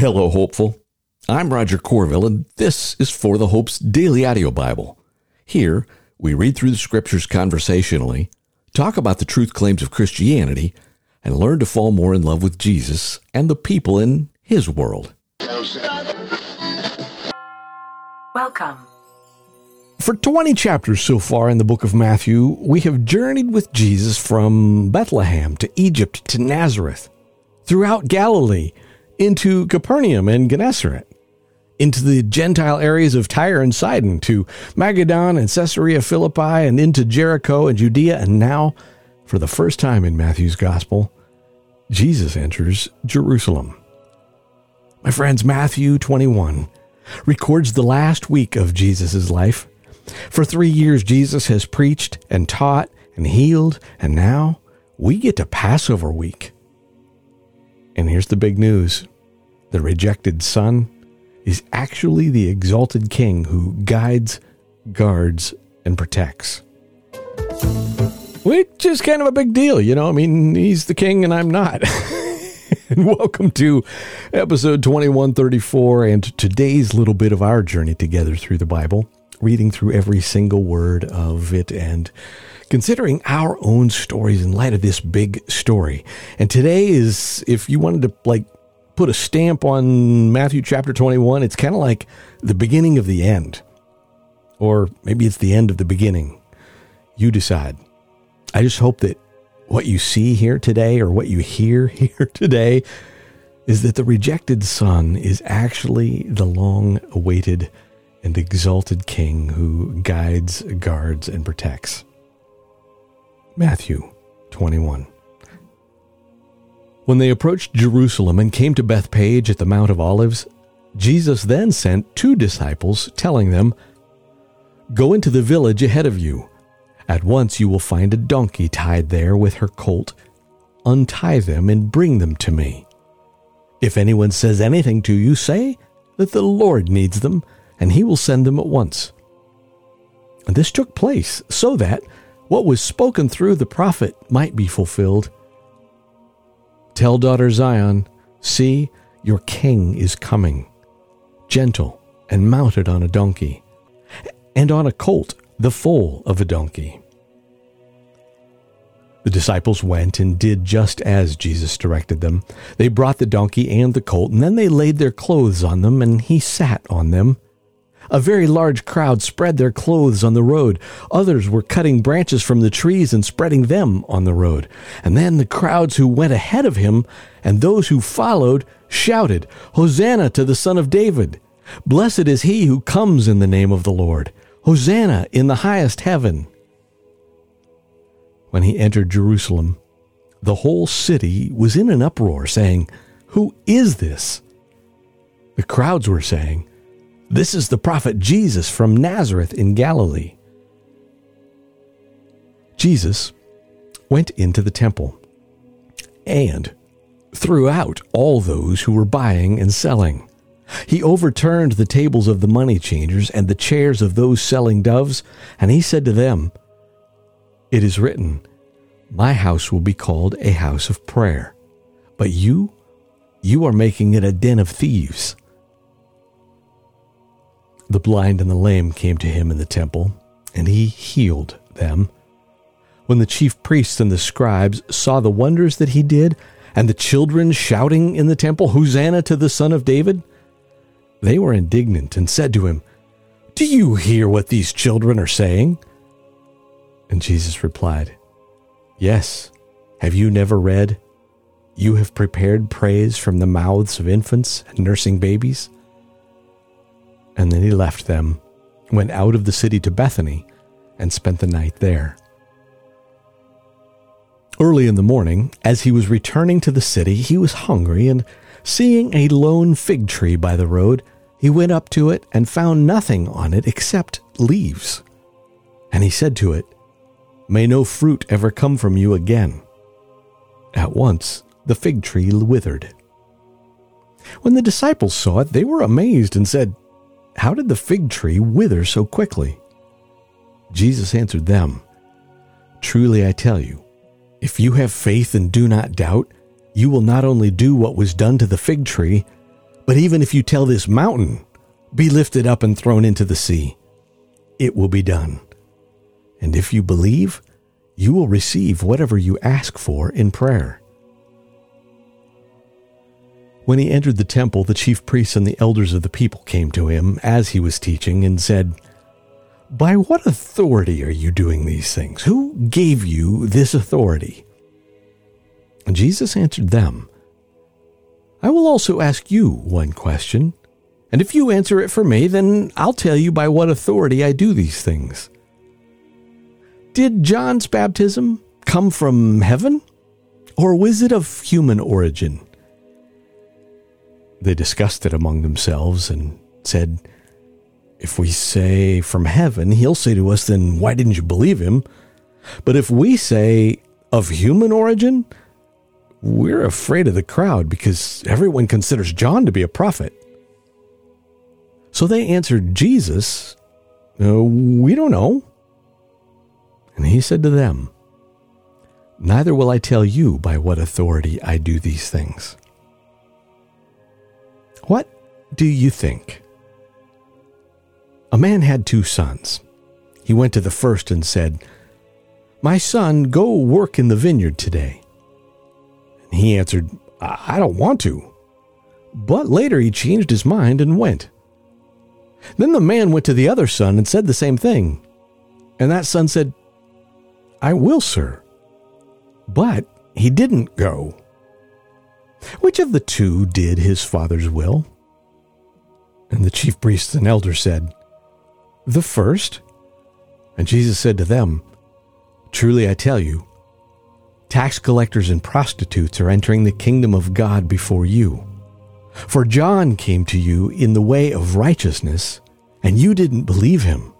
Hello, hopeful. I'm Roger Corville, and this is For the Hope's Daily Audio Bible. Here, we read through the scriptures conversationally, talk about the truth claims of Christianity, and learn to fall more in love with Jesus and the people in His world. Welcome. For 20 chapters so far in the book of Matthew, we have journeyed with Jesus from Bethlehem to Egypt to Nazareth, throughout Galilee, into Capernaum and Gennesaret, into the Gentile areas of Tyre and Sidon, to Magadan and Caesarea Philippi, and into Jericho and Judea, and now, for the first time in Matthew's Gospel, Jesus enters Jerusalem. My friends, Matthew 21 records the last week of Jesus' life. For three years, Jesus has preached and taught and healed, and now we get to Passover week. And here's the big news the rejected son is actually the exalted king who guides, guards, and protects. Which is kind of a big deal, you know? I mean, he's the king and I'm not. and welcome to episode 2134 and today's little bit of our journey together through the Bible, reading through every single word of it and considering our own stories in light of this big story. And today is, if you wanted to like put a stamp on Matthew chapter 21, it's kind of like the beginning of the end. Or maybe it's the end of the beginning. You decide. I just hope that what you see here today or what you hear here today is that the rejected son is actually the long awaited and exalted king who guides, guards, and protects. Matthew 21. When they approached Jerusalem and came to Bethphage at the Mount of Olives, Jesus then sent two disciples, telling them, Go into the village ahead of you. At once you will find a donkey tied there with her colt. Untie them and bring them to me. If anyone says anything to you, say that the Lord needs them, and he will send them at once. And this took place so that what was spoken through the prophet might be fulfilled. Tell daughter Zion, See, your king is coming, gentle and mounted on a donkey, and on a colt, the foal of a donkey. The disciples went and did just as Jesus directed them. They brought the donkey and the colt, and then they laid their clothes on them, and he sat on them. A very large crowd spread their clothes on the road. Others were cutting branches from the trees and spreading them on the road. And then the crowds who went ahead of him and those who followed shouted, Hosanna to the Son of David! Blessed is he who comes in the name of the Lord! Hosanna in the highest heaven! When he entered Jerusalem, the whole city was in an uproar, saying, Who is this? The crowds were saying, this is the prophet Jesus from Nazareth in Galilee. Jesus went into the temple and threw out all those who were buying and selling. He overturned the tables of the money changers and the chairs of those selling doves, and he said to them, It is written, My house will be called a house of prayer, but you, you are making it a den of thieves. The blind and the lame came to him in the temple, and he healed them. When the chief priests and the scribes saw the wonders that he did, and the children shouting in the temple, Hosanna to the Son of David, they were indignant and said to him, Do you hear what these children are saying? And Jesus replied, Yes. Have you never read, You have prepared praise from the mouths of infants and nursing babies? And then he left them, went out of the city to Bethany, and spent the night there. Early in the morning, as he was returning to the city, he was hungry, and seeing a lone fig tree by the road, he went up to it and found nothing on it except leaves. And he said to it, May no fruit ever come from you again. At once the fig tree withered. When the disciples saw it, they were amazed and said, how did the fig tree wither so quickly? Jesus answered them, Truly I tell you, if you have faith and do not doubt, you will not only do what was done to the fig tree, But even if you tell this mountain, be lifted up and thrown into the sea, it will be done. And if you believe, you will receive whatever you ask for in prayer. When he entered the temple, the chief priests and the elders of the people came to him as he was teaching and said, By what authority are you doing these things? Who gave you this authority? And Jesus answered them, I will also ask you one question, and if you answer it for me, then I'll tell you by what authority I do these things. Did John's baptism come from heaven, or was it of human origin? They discussed it among themselves and said, If we say from heaven, he'll say to us, Then why didn't you believe him? But if we say of human origin, we're afraid of the crowd because everyone considers John to be a prophet. So they answered Jesus, uh, We don't know. And he said to them, Neither will I tell you by what authority I do these things. What do you think? A man had two sons. He went to the first and said, My son, go work in the vineyard today. And he answered, I don't want to. But later he changed his mind and went. Then the man went to the other son and said the same thing. And that son said, I will, sir. But he didn't go. Which of the two did his father's will? And the chief priests and elders said, The first. And Jesus said to them, Truly I tell you, tax collectors and prostitutes are entering the kingdom of God before you. For John came to you in the way of righteousness, and you didn't believe him.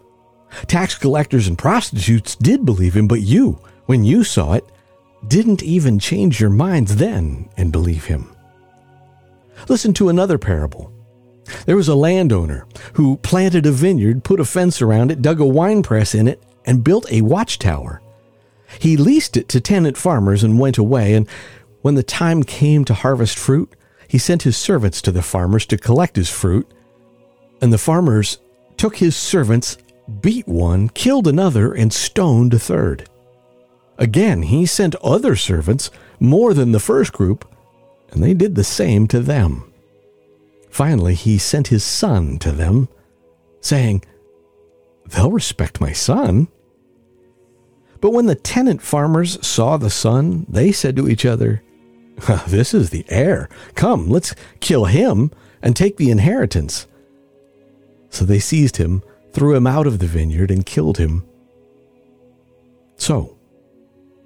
Tax collectors and prostitutes did believe him, but you, when you saw it, didn't even change your minds then and believe him. Listen to another parable. There was a landowner who planted a vineyard, put a fence around it, dug a wine press in it, and built a watchtower. He leased it to tenant farmers and went away, and when the time came to harvest fruit, he sent his servants to the farmers to collect his fruit. And the farmers took his servants, beat one, killed another, and stoned a third. Again, he sent other servants, more than the first group, and they did the same to them. Finally, he sent his son to them, saying, They'll respect my son. But when the tenant farmers saw the son, they said to each other, ah, This is the heir. Come, let's kill him and take the inheritance. So they seized him, threw him out of the vineyard, and killed him. So,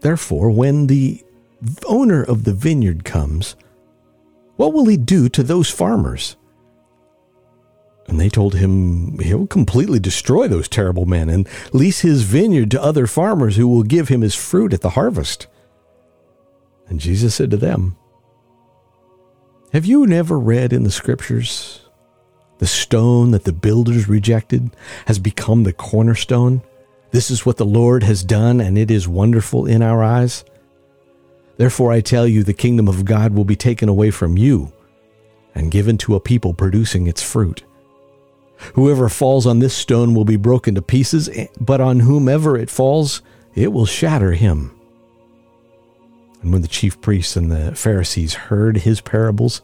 Therefore, when the owner of the vineyard comes, what will he do to those farmers? And they told him he'll completely destroy those terrible men and lease his vineyard to other farmers who will give him his fruit at the harvest. And Jesus said to them, Have you never read in the scriptures, the stone that the builders rejected has become the cornerstone? This is what the Lord has done, and it is wonderful in our eyes. Therefore, I tell you, the kingdom of God will be taken away from you and given to a people producing its fruit. Whoever falls on this stone will be broken to pieces, eh, but on whomever it falls, it will shatter him. And when the chief priests and the Pharisees heard his parables,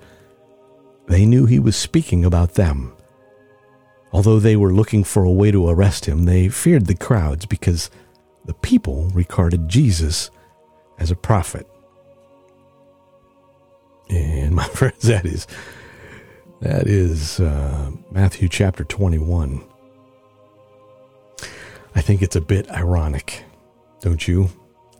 they knew he was speaking about them. Although they were looking for a way to arrest him, they feared the crowds because the people regarded Jesus as a prophet. And my friends, that is that is uh, Matthew chapter 21. I think it's a bit ironic, don't you?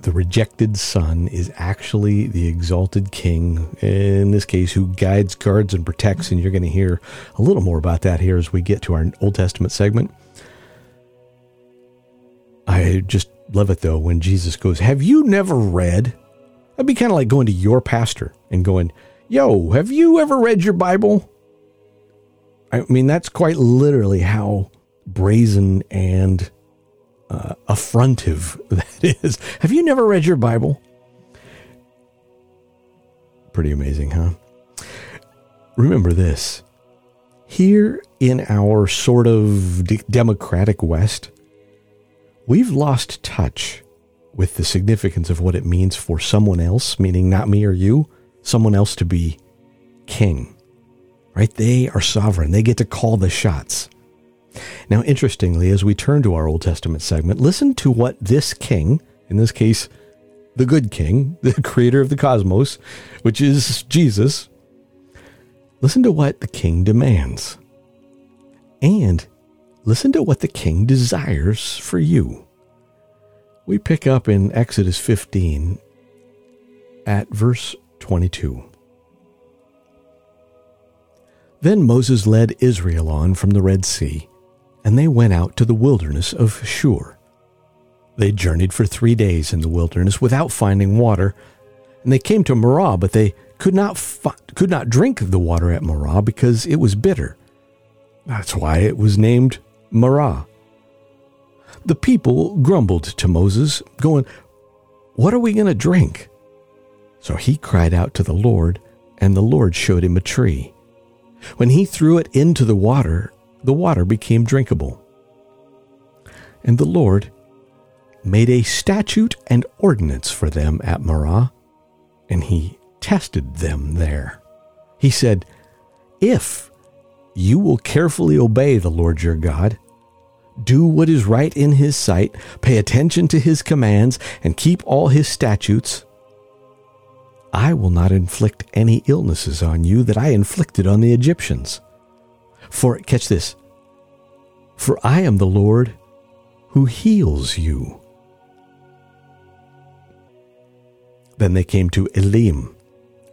The rejected son is actually the exalted king, in this case, who guides, guards, and protects. And you're going to hear a little more about that here as we get to our Old Testament segment. I just love it though when Jesus goes, Have you never read? That'd be kind of like going to your pastor and going, Yo, have you ever read your Bible? I mean, that's quite literally how brazen and uh, affrontive that is. Have you never read your Bible? Pretty amazing, huh? Remember this Here in our sort of de- democratic West, we've lost touch with the significance of what it means for someone else, meaning not me or you, someone else to be king. Right? They are sovereign. They get to call the shots. Now, interestingly, as we turn to our Old Testament segment, listen to what this king, in this case, the good king, the creator of the cosmos, which is Jesus, listen to what the king demands. And listen to what the king desires for you. We pick up in Exodus 15 at verse 22. Then Moses led Israel on from the Red Sea, and they went out to the wilderness of Shur. They journeyed for three days in the wilderness without finding water, and they came to Marah, but they could not fi- could not drink the water at Marah because it was bitter. That's why it was named Marah. The people grumbled to Moses, going, What are we going to drink? So he cried out to the Lord, and the Lord showed him a tree. When he threw it into the water, the water became drinkable. And the Lord made a statute and ordinance for them at Marah, and he tested them there. He said, If you will carefully obey the Lord your God, do what is right in his sight, pay attention to his commands, and keep all his statutes, I will not inflict any illnesses on you that I inflicted on the Egyptians. For, catch this, for I am the Lord who heals you. Then they came to Elim,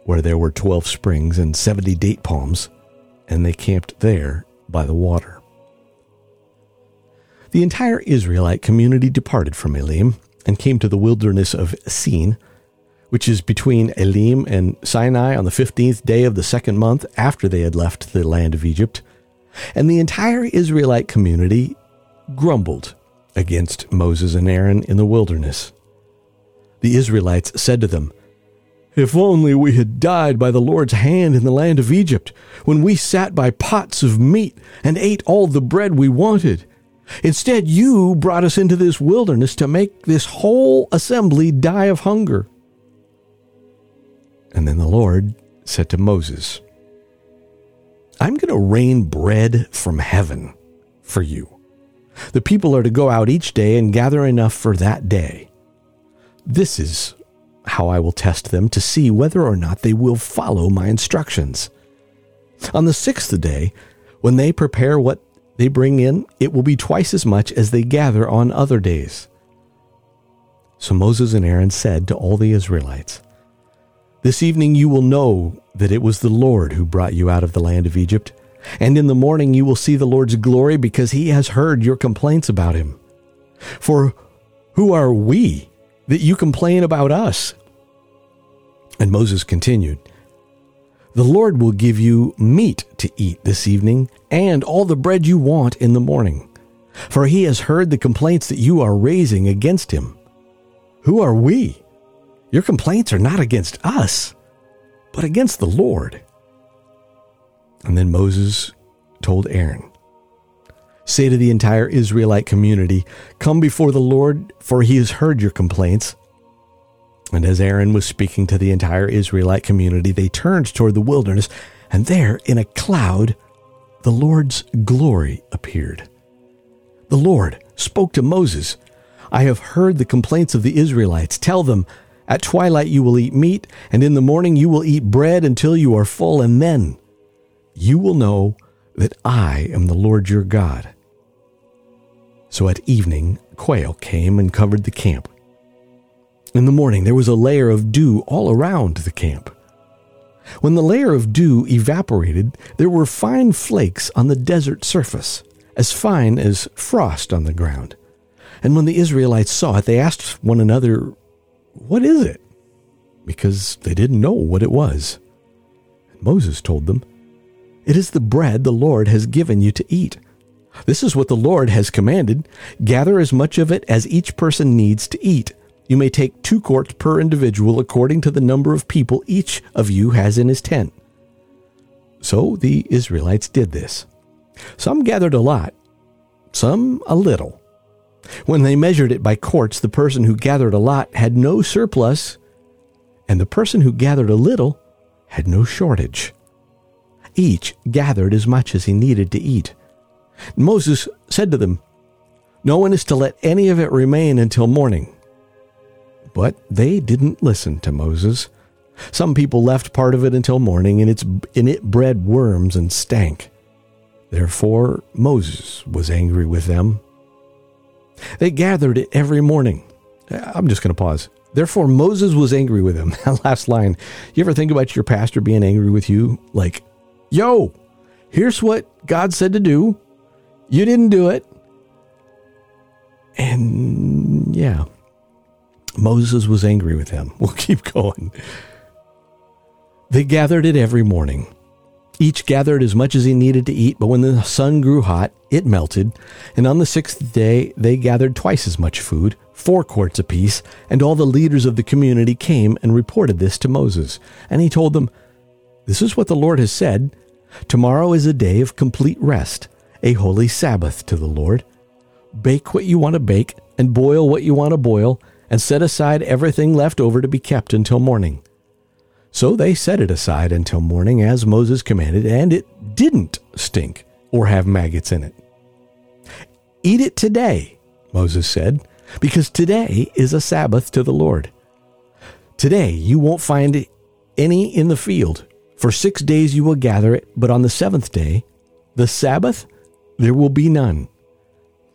where there were twelve springs and seventy date palms, and they camped there by the water. The entire Israelite community departed from Elim and came to the wilderness of Sin, which is between Elim and Sinai on the 15th day of the second month after they had left the land of Egypt. And the entire Israelite community grumbled against Moses and Aaron in the wilderness. The Israelites said to them, If only we had died by the Lord's hand in the land of Egypt, when we sat by pots of meat and ate all the bread we wanted. Instead, you brought us into this wilderness to make this whole assembly die of hunger. And then the Lord said to Moses, I'm going to rain bread from heaven for you. The people are to go out each day and gather enough for that day. This is how I will test them to see whether or not they will follow my instructions. On the sixth day, when they prepare what they bring in, it will be twice as much as they gather on other days. So Moses and Aaron said to all the Israelites, This evening you will know that it was the Lord who brought you out of the land of Egypt, and in the morning you will see the Lord's glory because he has heard your complaints about him. For who are we that you complain about us? And Moses continued, The Lord will give you meat to eat this evening, and all the bread you want in the morning. For he has heard the complaints that you are raising against him. Who are we? Your complaints are not against us, but against the Lord. And then Moses told Aaron, Say to the entire Israelite community, Come before the Lord, for he has heard your complaints. And as Aaron was speaking to the entire Israelite community, they turned toward the wilderness, and there, in a cloud, the Lord's glory appeared. The Lord spoke to Moses I have heard the complaints of the Israelites. Tell them, At twilight you will eat meat, and in the morning you will eat bread until you are full, and then you will know that I am the Lord your God. So at evening, quail came and covered the camp. In the morning, there was a layer of dew all around the camp. When the layer of dew evaporated, there were fine flakes on the desert surface, as fine as frost on the ground. And when the Israelites saw it, they asked one another, What is it? Because they didn't know what it was. Moses told them, It is the bread the Lord has given you to eat. This is what the Lord has commanded gather as much of it as each person needs to eat. You may take two quarts per individual according to the number of people each of you has in his tent. So the Israelites did this. Some gathered a lot, some a little. When they measured it by quarts, the person who gathered a lot had no surplus, and the person who gathered a little had no shortage. Each gathered as much as he needed to eat. Moses said to them, No one is to let any of it remain until morning. But they didn't listen to Moses. Some people left part of it until morning, and, it's, and it bred worms and stank. Therefore Moses was angry with them. They gathered it every morning. I'm just going to pause. Therefore Moses was angry with them. That last line. You ever think about your pastor being angry with you? Like, yo, here's what God said to do. You didn't do it. And yeah, Moses was angry with them. We'll keep going. They gathered it every morning. Each gathered as much as he needed to eat, but when the sun grew hot, it melted. And on the sixth day, they gathered twice as much food, four quarts apiece, and all the leaders of the community came and reported this to Moses. And he told them, This is what the Lord has said Tomorrow is a day of complete rest, a holy Sabbath to the Lord. Bake what you want to bake, and boil what you want to boil, and set aside everything left over to be kept until morning. So they set it aside until morning as Moses commanded, and it didn't stink or have maggots in it. Eat it today, Moses said, because today is a Sabbath to the Lord. Today you won't find any in the field. For six days you will gather it, but on the seventh day, the Sabbath, there will be none.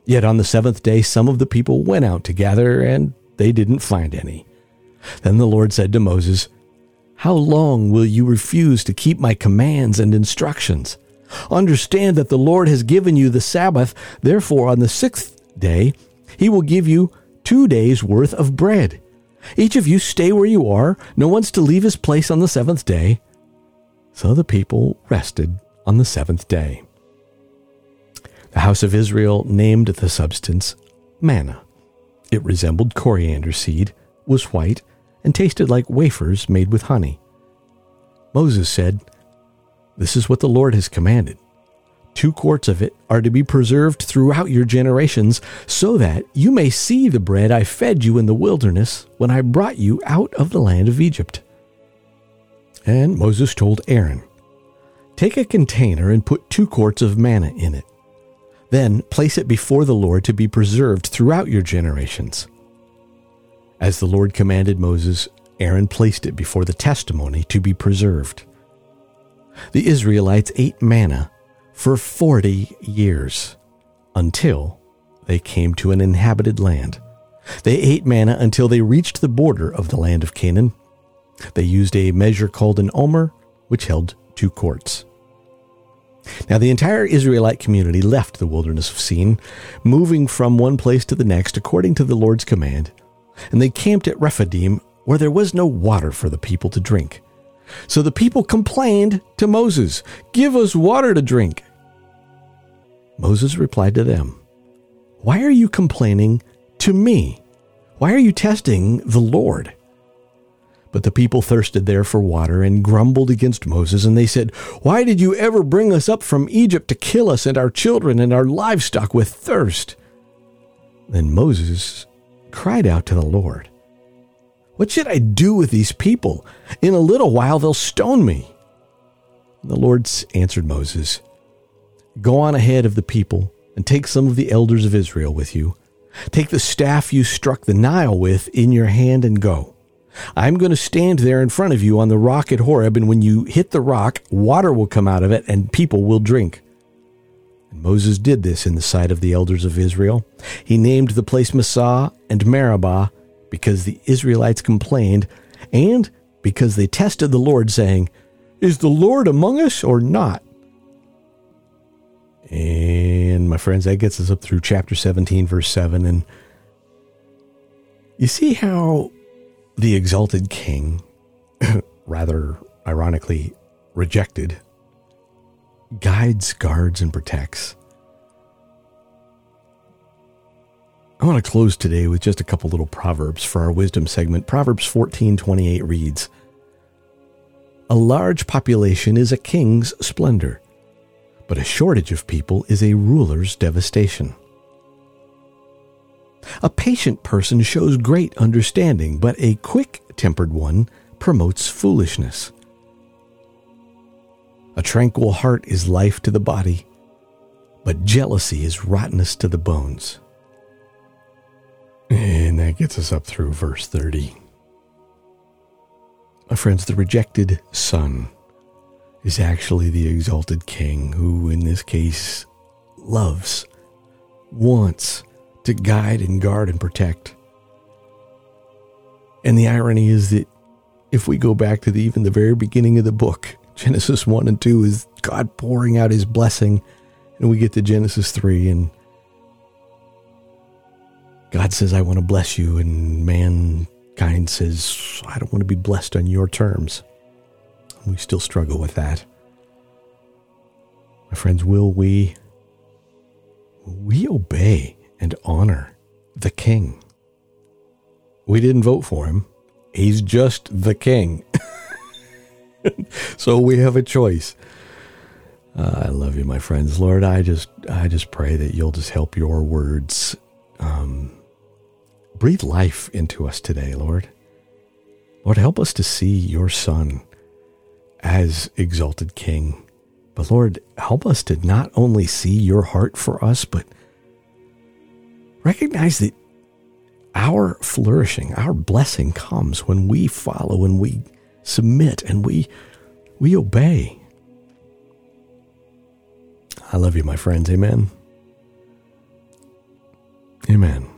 Yet on the seventh day some of the people went out to gather, and they didn't find any. Then the Lord said to Moses, how long will you refuse to keep my commands and instructions? Understand that the Lord has given you the Sabbath, therefore, on the sixth day, he will give you two days' worth of bread. Each of you stay where you are. No one's to leave his place on the seventh day. So the people rested on the seventh day. The house of Israel named the substance manna. It resembled coriander seed, was white, and tasted like wafers made with honey. Moses said, This is what the Lord has commanded. Two quarts of it are to be preserved throughout your generations, so that you may see the bread I fed you in the wilderness when I brought you out of the land of Egypt. And Moses told Aaron, Take a container and put two quarts of manna in it. Then place it before the Lord to be preserved throughout your generations. As the Lord commanded Moses, Aaron placed it before the testimony to be preserved. The Israelites ate manna for 40 years until they came to an inhabited land. They ate manna until they reached the border of the land of Canaan. They used a measure called an omer, which held two quarts. Now, the entire Israelite community left the wilderness of Sin, moving from one place to the next according to the Lord's command and they camped at Rephidim, where there was no water for the people to drink. So the people complained to Moses, Give us water to drink. Moses replied to them, Why are you complaining to me? Why are you testing the Lord? But the people thirsted there for water and grumbled against Moses, and they said, Why did you ever bring us up from Egypt to kill us and our children and our livestock with thirst? Then Moses cried out to the Lord, What should I do with these people? In a little while they'll stone me. The Lord answered Moses, Go on ahead of the people and take some of the elders of Israel with you. Take the staff you struck the Nile with in your hand and go. I'm going to stand there in front of you on the rock at Horeb, and when you hit the rock, water will come out of it and people will drink. Moses did this in the sight of the elders of Israel. He named the place Massah and Meribah because the Israelites complained and because they tested the Lord, saying, Is the Lord among us or not? And my friends, that gets us up through chapter 17, verse 7. And you see how the exalted king, rather ironically, rejected guides, guards, and protects. I want to close today with just a couple little proverbs for our wisdom segment. Proverbs 14:28 reads, A large population is a king's splendor, but a shortage of people is a ruler's devastation. A patient person shows great understanding, but a quick tempered one promotes foolishness. A tranquil heart is life to the body, but jealousy is rottenness to the bones. And that gets us up through verse 30. My friends, the rejected son is actually the exalted king who, in this case, loves, wants to guide and guard and protect. And the irony is that if we go back to the, even the very beginning of the book, Genesis 1 and 2 is God pouring out his blessing, and we get to Genesis 3 and God says, I want to bless you, and mankind says, I don't want to be blessed on your terms. We still struggle with that. My friends, will we will we obey and honor the king? We didn't vote for him. He's just the king. so we have a choice. Uh, I love you, my friends. Lord, I just I just pray that you'll just help your words um, breathe life into us today, Lord. Lord, help us to see your Son as exalted King. But Lord, help us to not only see your heart for us, but recognize that our flourishing, our blessing comes when we follow and we submit and we we obey. I love you, my friends. Amen. Amen.